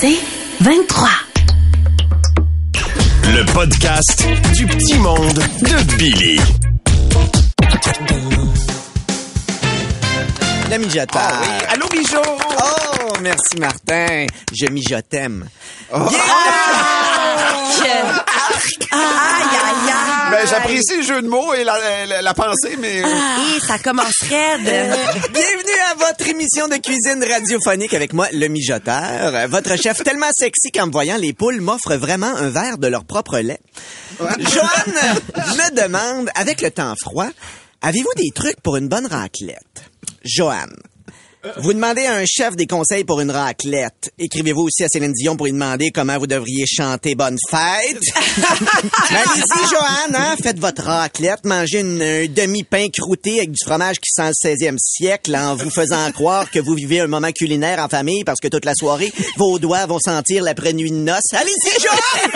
C'est 23. Le podcast du petit monde de Billy. Le mijoteur. Ah oui. Allô, Bijou? Oh, merci Martin. Je mijotem. Oh. Yeah! Aïe, aïe, aïe. Ben, j'apprécie le jeu de mots et la, la- la pensée, mais... euh, Hi, ça commence raide. Bienvenue à votre émission de cuisine radiophonique avec moi, le mijoteur. Votre chef tellement sexy qu'en me voyant les poules m'offre vraiment un verre de leur propre lait. Joanne me demande, avec le temps froid, avez-vous des trucs pour une bonne raclette? Joanne. Vous demandez à un chef des conseils pour une raclette. Écrivez-vous aussi à Céline Dion pour lui demander comment vous devriez chanter Bonne fête. Ben, Allez-y, Joanne, hein? faites votre raclette, mangez une, un demi-pain croûté avec du fromage qui sent le 16e siècle en vous faisant croire que vous vivez un moment culinaire en famille parce que toute la soirée, vos doigts vont sentir l'après-nuit de noces. Allez-y, Joanne!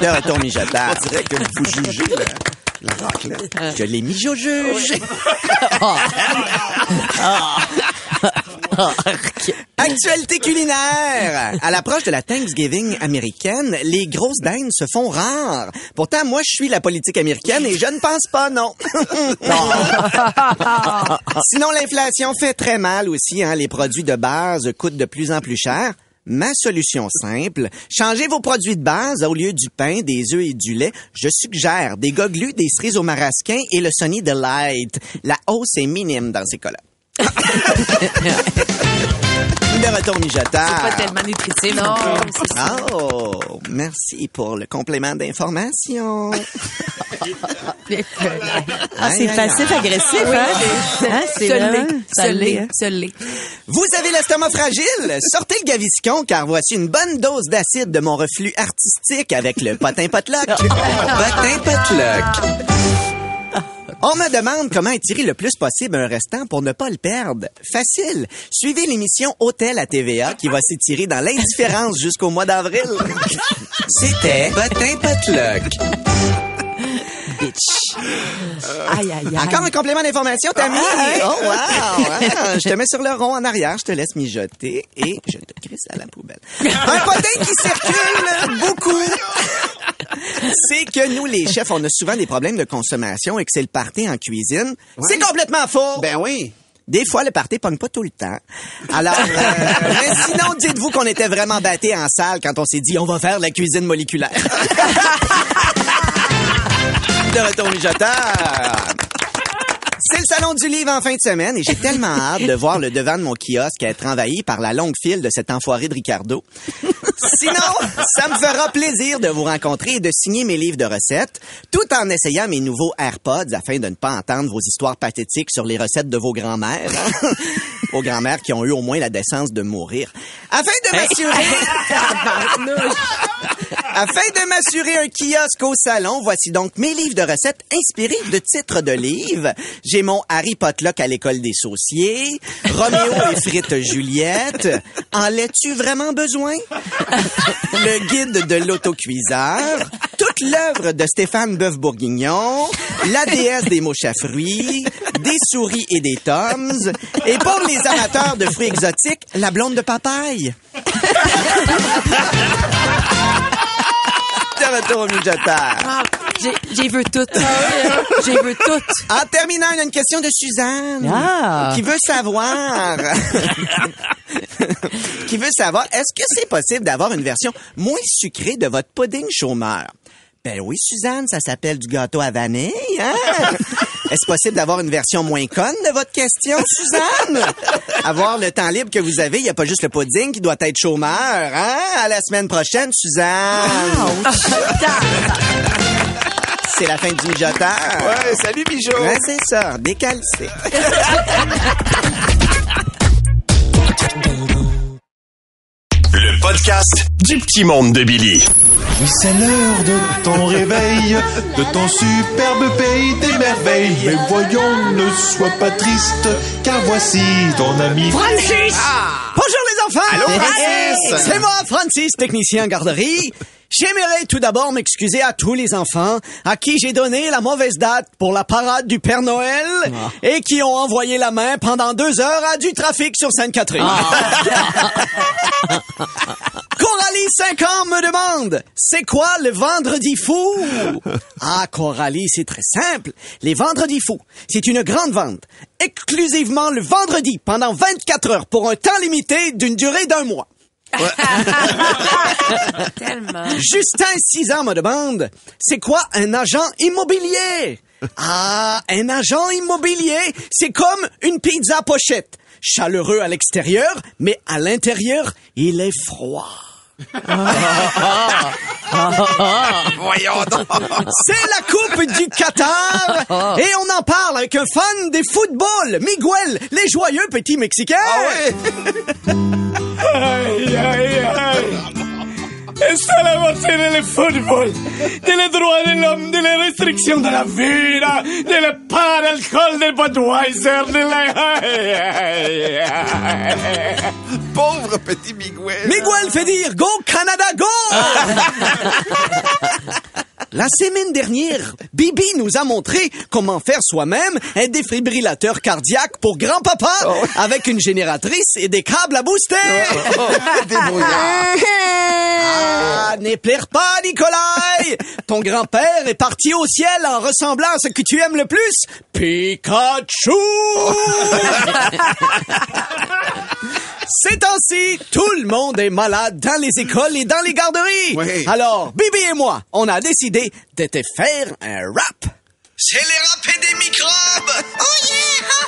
De retour. On dirait que vous jugez la, la raclette. Je l'ai mis au juge. Actualité culinaire. À l'approche de la Thanksgiving américaine, les grosses dindes se font rares. Pourtant, moi, je suis la politique américaine et je ne pense pas, non. Sinon, l'inflation fait très mal aussi. Hein. Les produits de base coûtent de plus en plus cher. Ma solution simple, changez vos produits de base au lieu du pain, des œufs et du lait. Je suggère des goglus, des cerises au marasquin et le Sunny Delight. La hausse est minime dans ces cas-là. de retour mijoteur. Pas tellement nutritif. Non? Oh, merci pour le complément d'information. Ah, c'est passif-agressif, hein? Hein, c'est hein? Se l'est. Vous avez l'estomac fragile? Sortez le gaviscon car voici une bonne dose d'acide de mon reflux artistique avec le potin potluck. potin potluck. On me demande comment étirer le plus possible un restant pour ne pas le perdre. Facile. Suivez l'émission Hôtel à TVA qui va s'étirer dans l'indifférence jusqu'au mois d'avril. C'était Potin Potluck. Aïe, aïe, aïe. Encore un complément d'information, Tammy? Oh, wow! hein? Je te mets sur le rond en arrière, je te laisse mijoter et je te crisse à la poubelle. Un potin qui circule beaucoup! C'est que nous, les chefs, on a souvent des problèmes de consommation et que c'est le party en cuisine. C'est complètement faux! Ben oui. Des fois, le party pogne pas tout le temps. Alors, euh, mais sinon, dites-vous qu'on était vraiment battés en salle quand on s'est dit on va faire la cuisine moléculaire. de retour mijoteur. C'est le salon du livre en fin de semaine et j'ai tellement hâte de voir le devant de mon kiosque être envahi par la longue file de cet enfoiré de Ricardo. Sinon, ça me fera plaisir de vous rencontrer et de signer mes livres de recettes, tout en essayant mes nouveaux AirPods afin de ne pas entendre vos histoires pathétiques sur les recettes de vos grands-mères. hein. vos grands-mères qui ont eu au moins la décence de mourir. Afin de m'assurer... Afin de m'assurer un kiosque au salon, voici donc mes livres de recettes inspirés de titres de livres. J'ai mon Harry Potluck à l'école des sauciers, Roméo et frites Juliette, En l'as-tu vraiment besoin? Le guide de l'autocuiseur, toute l'œuvre de Stéphane Boeuf-Bourguignon, La déesse des moches à fruits, Des souris et des toms, et pour les amateurs de fruits exotiques, La blonde de papaye. Retour au. Ah, j'ai- vu tout. J'ai vu tout. En terminant, il y a une question de Suzanne. Ah. Qui veut savoir. qui veut savoir, est-ce que c'est possible d'avoir une version moins sucrée de votre pudding chômeur? Ben oui, Suzanne, ça s'appelle du gâteau à vanille, hein? Est-ce possible d'avoir une version moins conne de votre question, Suzanne? Avoir le temps libre que vous avez, il n'y a pas juste le pudding qui doit être chômeur, hein? À la semaine prochaine, Suzanne! C'est la fin du mijoteur. Ouais, salut, Bijou. Ouais, c'est ça, décalcé. podcast du petit monde de Billy. Oui, c'est l'heure de ton réveil, de ton superbe pays des merveilles. Mais voyons, ne sois pas triste, car voici ton ami Francis! Bonjour les enfants! Allô, Francis! C'est moi, Francis, technicien en garderie. J'aimerais tout d'abord m'excuser à tous les enfants à qui j'ai donné la mauvaise date pour la parade du Père Noël et qui ont envoyé la main pendant deux heures à du trafic sur Sainte-Catherine. Coralie, 5 ans, me demande, c'est quoi le vendredi fou? Ah, Coralie, c'est très simple. Les vendredis fous, c'est une grande vente, exclusivement le vendredi, pendant 24 heures, pour un temps limité d'une durée d'un mois. Tellement. Justin, 6 ans, me demande, c'est quoi un agent immobilier? Ah, un agent immobilier, c'est comme une pizza pochette. Chaleureux à l'extérieur, mais à l'intérieur, il est froid. Voyons donc. C'est la Coupe du Qatar et on en parle avec un fan des footballs, Miguel, les joyeux petits Mexicains. Ah ouais. ay. Estábamos en el fútbol, de los droits de l'homme, de la restriction de la vida, de la par alcool del Budweiser, de la... Pauvre petit Miguel. Miguel fait dire Go Canada Go! La semaine dernière, Bibi nous a montré comment faire soi-même un défibrillateur cardiaque pour grand-papa avec une génératrice et des câbles à booster. Débrouillard. Ah, ne pleure pas, Nikolai! Ton grand-père est parti au ciel en ressemblant à ce que tu aimes le plus, Pikachu! Ces temps-ci, tout le monde est malade dans les écoles et dans les garderies. Oui. Alors, Bibi et moi, on a décidé de te faire un rap. C'est les rapés des microbes!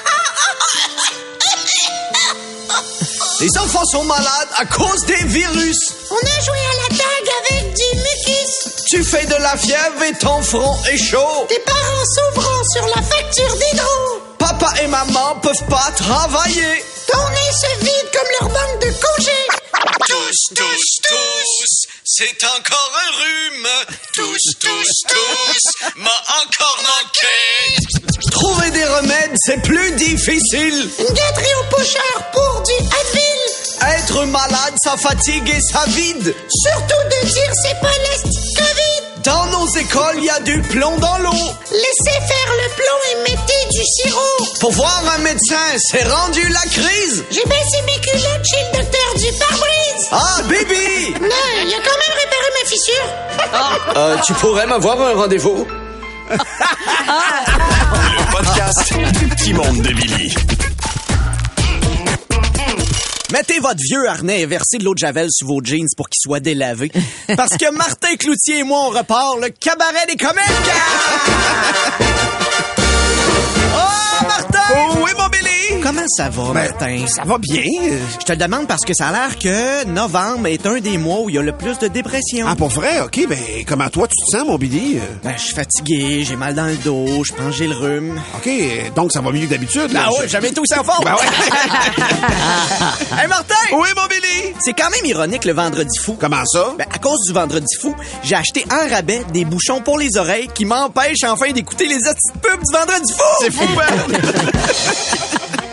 Les enfants sont malades à cause des virus. On a joué à la dague avec du mucus. Tu fais de la fièvre et ton front est chaud. Tes parents s'ouvrant sur la facture d'hydro. Papa et maman peuvent pas travailler. Ton nez se vide comme leur banque de congés. Tous, tous, tous, c'est encore un rhume. Tous, tous, tous, m'a encore manqué. Trouver des remèdes, c'est plus difficile. Une gâterie au pocheur pour du Advil. Être malade, ça fatigue et ça vide. Surtout de dire c'est pas l'est Covid. Dans nos écoles, il y a du plomb dans l'eau. Laissez faire le plomb et mettez du sirop. Pour voir un médecin, c'est rendu la crise. J'ai baissé mes culottes chez le docteur du pare-brise. Ah, baby! Non, il a quand même réparé ma fissure. Euh, tu pourrais m'avoir un rendez-vous? Le podcast du petit monde de Billy. Mettez votre vieux harnais et versez de l'eau de Javel sur vos jeans pour qu'ils soient délavés. Parce que Martin Cloutier et moi, on repart le cabaret des comiques! Martin! Oh, oui, mon Billy. Comment ça va, Martin? Ça va bien. Je te le demande parce que ça a l'air que novembre est un des mois où il y a le plus de dépression. Ah, pour vrai? OK, ben, comment toi, tu te sens, mon Billy? Ben, je suis fatigué, j'ai mal dans le dos, je pense que j'ai le rhume. OK, donc ça va mieux que d'habitude, là. Ah ouais, jamais tout en forme! Ben ouais. hey, Martin! oui, mon Billy. C'est quand même ironique le vendredi fou. Comment ça? Ben, à cause du vendredi fou, j'ai acheté en rabais des bouchons pour les oreilles qui m'empêchent enfin d'écouter les petites pubs du vendredi fou! C'est fou, hein?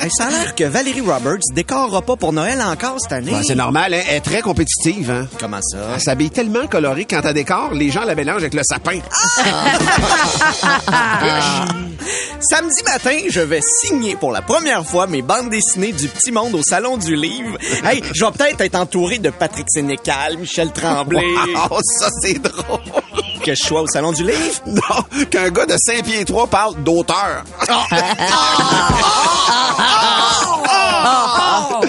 Hey, ça a l'air que Valérie Roberts décorera pas pour Noël encore cette année. Ben, c'est normal, hein? Elle est très compétitive, hein? Comment ça? Elle s'habille tellement colorée quand elle décore, les gens la mélangent avec le sapin. Samedi matin, je vais signer pour la première fois mes bandes dessinées du Petit Monde au Salon du Livre. Hey, je vais peut-être être entouré de Patrick Sénécal, Michel Tremblay. Oh, ça, c'est drôle. Que je sois au Salon du Livre? Non, qu'un gars de 5 pieds 3 parle d'auteur.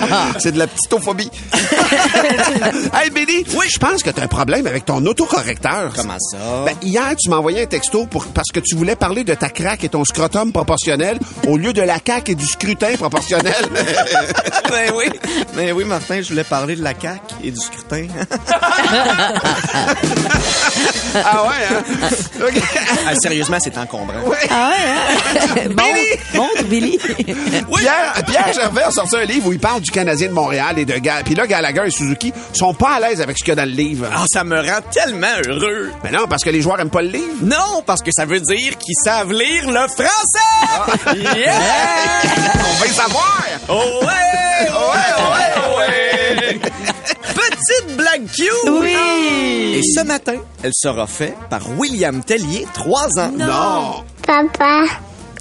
C'est de la petitophobie. hey, Billy, oui. je pense que tu as un problème avec ton autocorrecteur. Comment ça? Ben, hier, tu m'as envoyé un texto pour, parce que tu voulais parler de ta craque et ton scrotum proportionnel au lieu de la caque et du scrutin proportionnel. ben oui. Ben oui, Martin, je voulais parler de la CAQ et du scrutin. ah ouais, hein? OK. Ah, sérieusement, c'est encombrant. Ah ouais, hein? Bon, montre, Billy. Pierre, Pierre Gervais a sorti un livre où il parle du Canadien de Montréal et de Ga- Puis là, Gallagher et Suzuki sont pas à l'aise avec ce qu'il y a dans le livre. Ah, ça me rend tellement heureux. Mais non, parce que les joueurs aiment pas le livre. Non, parce que ça veut dire qu'ils savent lire le français! Yeah! On veut savoir! Oh ouais! Oh ouais! Oh ouais! Oh ouais! Petite blague cute! Oui. Et ce matin, elle sera faite par William Tellier, 3 ans. Non. Papa,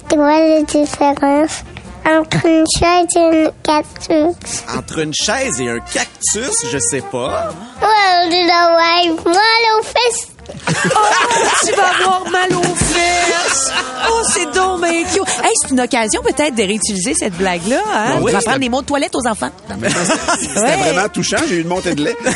tu vois la différence entre une chaise et une cactus? Entre une chaise et un cactus, je sais pas. Well, I wipe mal aux fesses? Tu vas avoir mal aux fesses. Oh, c'est donc cute. Hey, c'est une occasion peut-être de réutiliser cette blague-là. Hein? Oui, On va prendre les mots de toilette aux enfants. C'était Ouais. vraiment touchant. J'ai eu une montée de lait.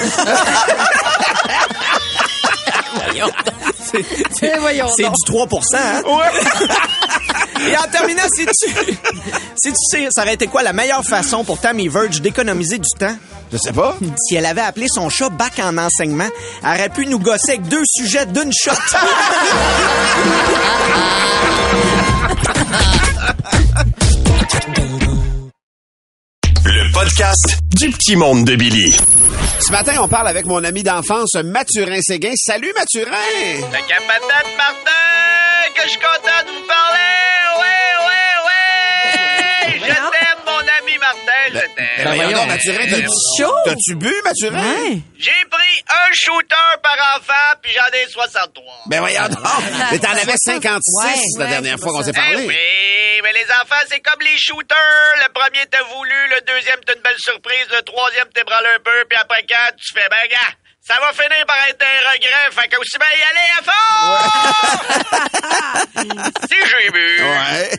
Eh, voyons C'est du 3 hein? Et en terminant, si tu, si tu sais, ça aurait été quoi la meilleure façon pour Tammy Verge d'économiser du temps? Je sais pas. Si elle avait appelé son chat bac en enseignement, elle aurait pu nous gosser avec deux sujets d'une shot. Podcast du petit monde de Billy. Ce matin, on parle avec mon ami d'enfance, Mathurin Séguin. Salut, Mathurin! La capitaine Martin, que je suis content de vous parler. Ouais, ouais. Ami Martin, je Ben voyons Mathurin, t'as-tu chaud. t'as-tu bu, Mathurin? Ouais. J'ai pris un shooter par enfant, puis j'en ai 63. Ben voyons donc! Mais t'en avais 56 Ouais, la ouais, dernière fois qu'on s'est parlé. oui, mais les enfants, c'est comme les shooters. Le premier t'a voulu, le deuxième t'as une belle surprise, le troisième t'ébranle un peu, puis après quatre, tu fais, ben gars, ça va finir par être un regret, fait qu'aussi bien y aller à fond! si j'ai bu, Ouais.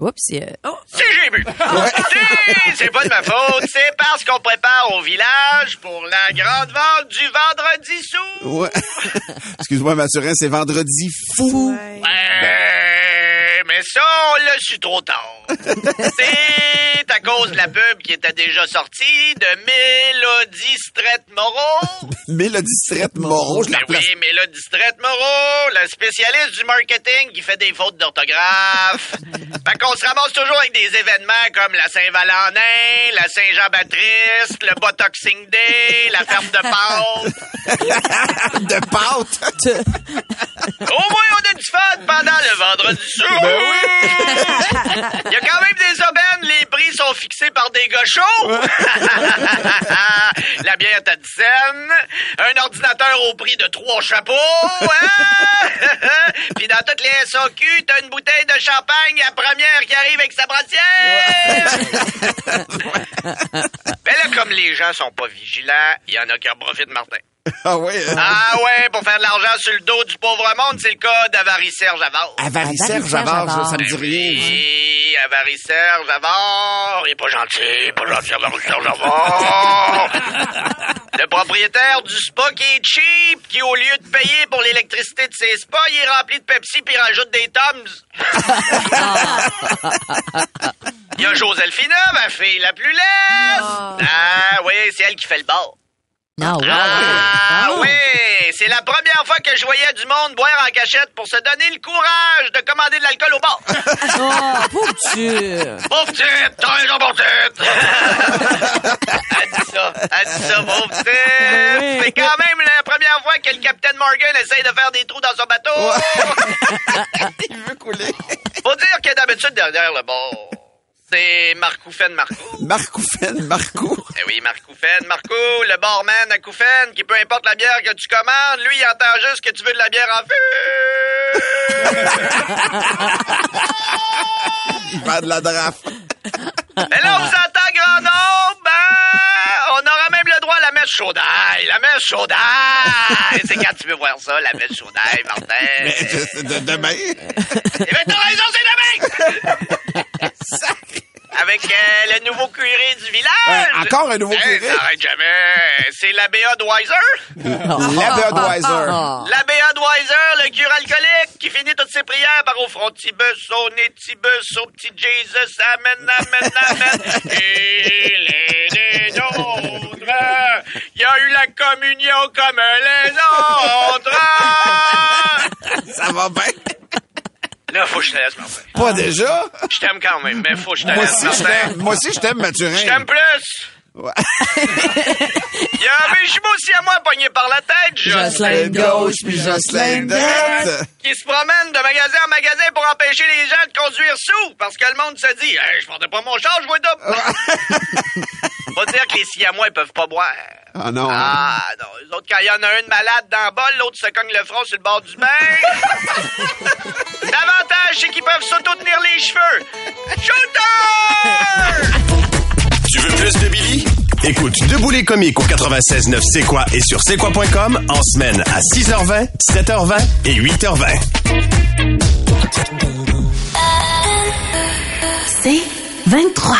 Oups. euh, oh. si j'ai bu, si, c'est pas de ma faute, c'est parce qu'on prépare au village pour la grande vente du vendredi sous. Ouais. Excuse-moi, Mathurin, c'est vendredi fou. Ouais, mais ça, on l'a su trop tard. C'est à cause de la pub qui était déjà sortie de Mélodie Strait Moreau. Mélodie Strette Moreau, je la Ben place. oui, Mélodie Strait Moreau, la spécialiste du marketing qui fait des fautes d'orthographe. fait qu'on se ramasse toujours avec des événements comme la Saint-Valentin, la Saint-Jean-Baptiste, le Botoxing Day, la ferme de pâtes. de pâte. Au moins, on a du fun pendant le vendredi soir. Ben Il y a quand même des aubaines, les prix sont fixés par des gars chauds. La bière à 10 cents. Un ordinateur au prix de trois chapeaux. Hein? Puis dans toutes les SAQ, t'as une bouteille de champagne, la première qui arrive avec sa brassière. Comme les gens sont pas vigilants, il y en a qui en profitent, Martin. Ah ouais. hein? Ah ouais, pour faire de l'argent sur le dos du pauvre monde, c'est le cas d'Avaricerge Javard. Avaricaire, Javard, ça me dit rien. Oui, Avaricerge Javard. Il est pas gentil, pas gentil, Avaricerge Javard. le propriétaire du spa qui est cheap, qui au lieu de payer pour l'électricité de ses spas, il est rempli de Pepsi puis il rajoute des Toms. Il y a ma fille la plus laide. Ah oui, c'est elle qui fait le bar. Ah, ouais. Ah oui, c'est la première fois que je voyais du monde boire en cachette pour se donner le courage de commander de l'alcool au bar. Oh, pauvre tu. Pauvre petite, t'as pauvre petite. Elle dit ça, elle dit ça, pauvre petite. Oui. C'est quand même la première fois que le Capitaine Morgan essaye de faire des trous dans son bateau. Il veut couler. Faut dire que d'habitude, derrière le bord, c'est Marcoufène Marcou. Marcoufène, Marcou. Eh oui, Marcoufène, Marcou, le barman à Coufène, qui peu importe la bière que tu commandes, lui, il entend juste que tu veux de la bière en feu. Il fait de la draft. Mais là, on vous entend grand nombre, ben, on aura même le droit à la messe chaudaille, la messe chaudaille. C'est quand tu veux voir ça, la messe chaudaille, Martin. C'est de demain? Eh ben, t'as raison, c'est demain! Avec euh, le nouveau curé du village. Euh, encore un nouveau curé? ça arrête jamais. C'est l'abbé Budweiser. La Budweiser. L'abbé Budweiser, le cure alcoolique, qui finit toutes ses prières par au frontibus, au nétibus, au petit Jesus, amen, amen, amen. Il est des nôtres. Il y a eu la communion comme les autres. Ça va bien. Là, faut que je te laisse, Martin. Pas déjà? Je t'aime quand même, mais faut que je te Moi laisse, aussi, je Martin. t'aime. Moi aussi, je t'aime, Mathurin. Je t'aime plus. Ouais. Il y a un jumeau aussi à moi pogné par la tête, Jocelyn gauche puis Jocelyn droite. qui se promène de magasin en magasin pour empêcher les gens de conduire sous, parce que le monde se dit, hey, je prendrai pas mon char, je vois double. Faut dire que les siamois, ils peuvent pas boire. Ah non. Ah, non. Les autres, quand il y en a un de malade dans le bol, l'autre se cogne le front sur le bord du bain. L'avantage, c'est qu'ils peuvent s'auto-tenir les cheveux. Shooter! Tu veux plus de Billy? Écoute Debout les comiques au 96.9 C'est quoi et sur c'est quoi.com en semaine à 6h20, 7h20 et 8h20. C'est 23.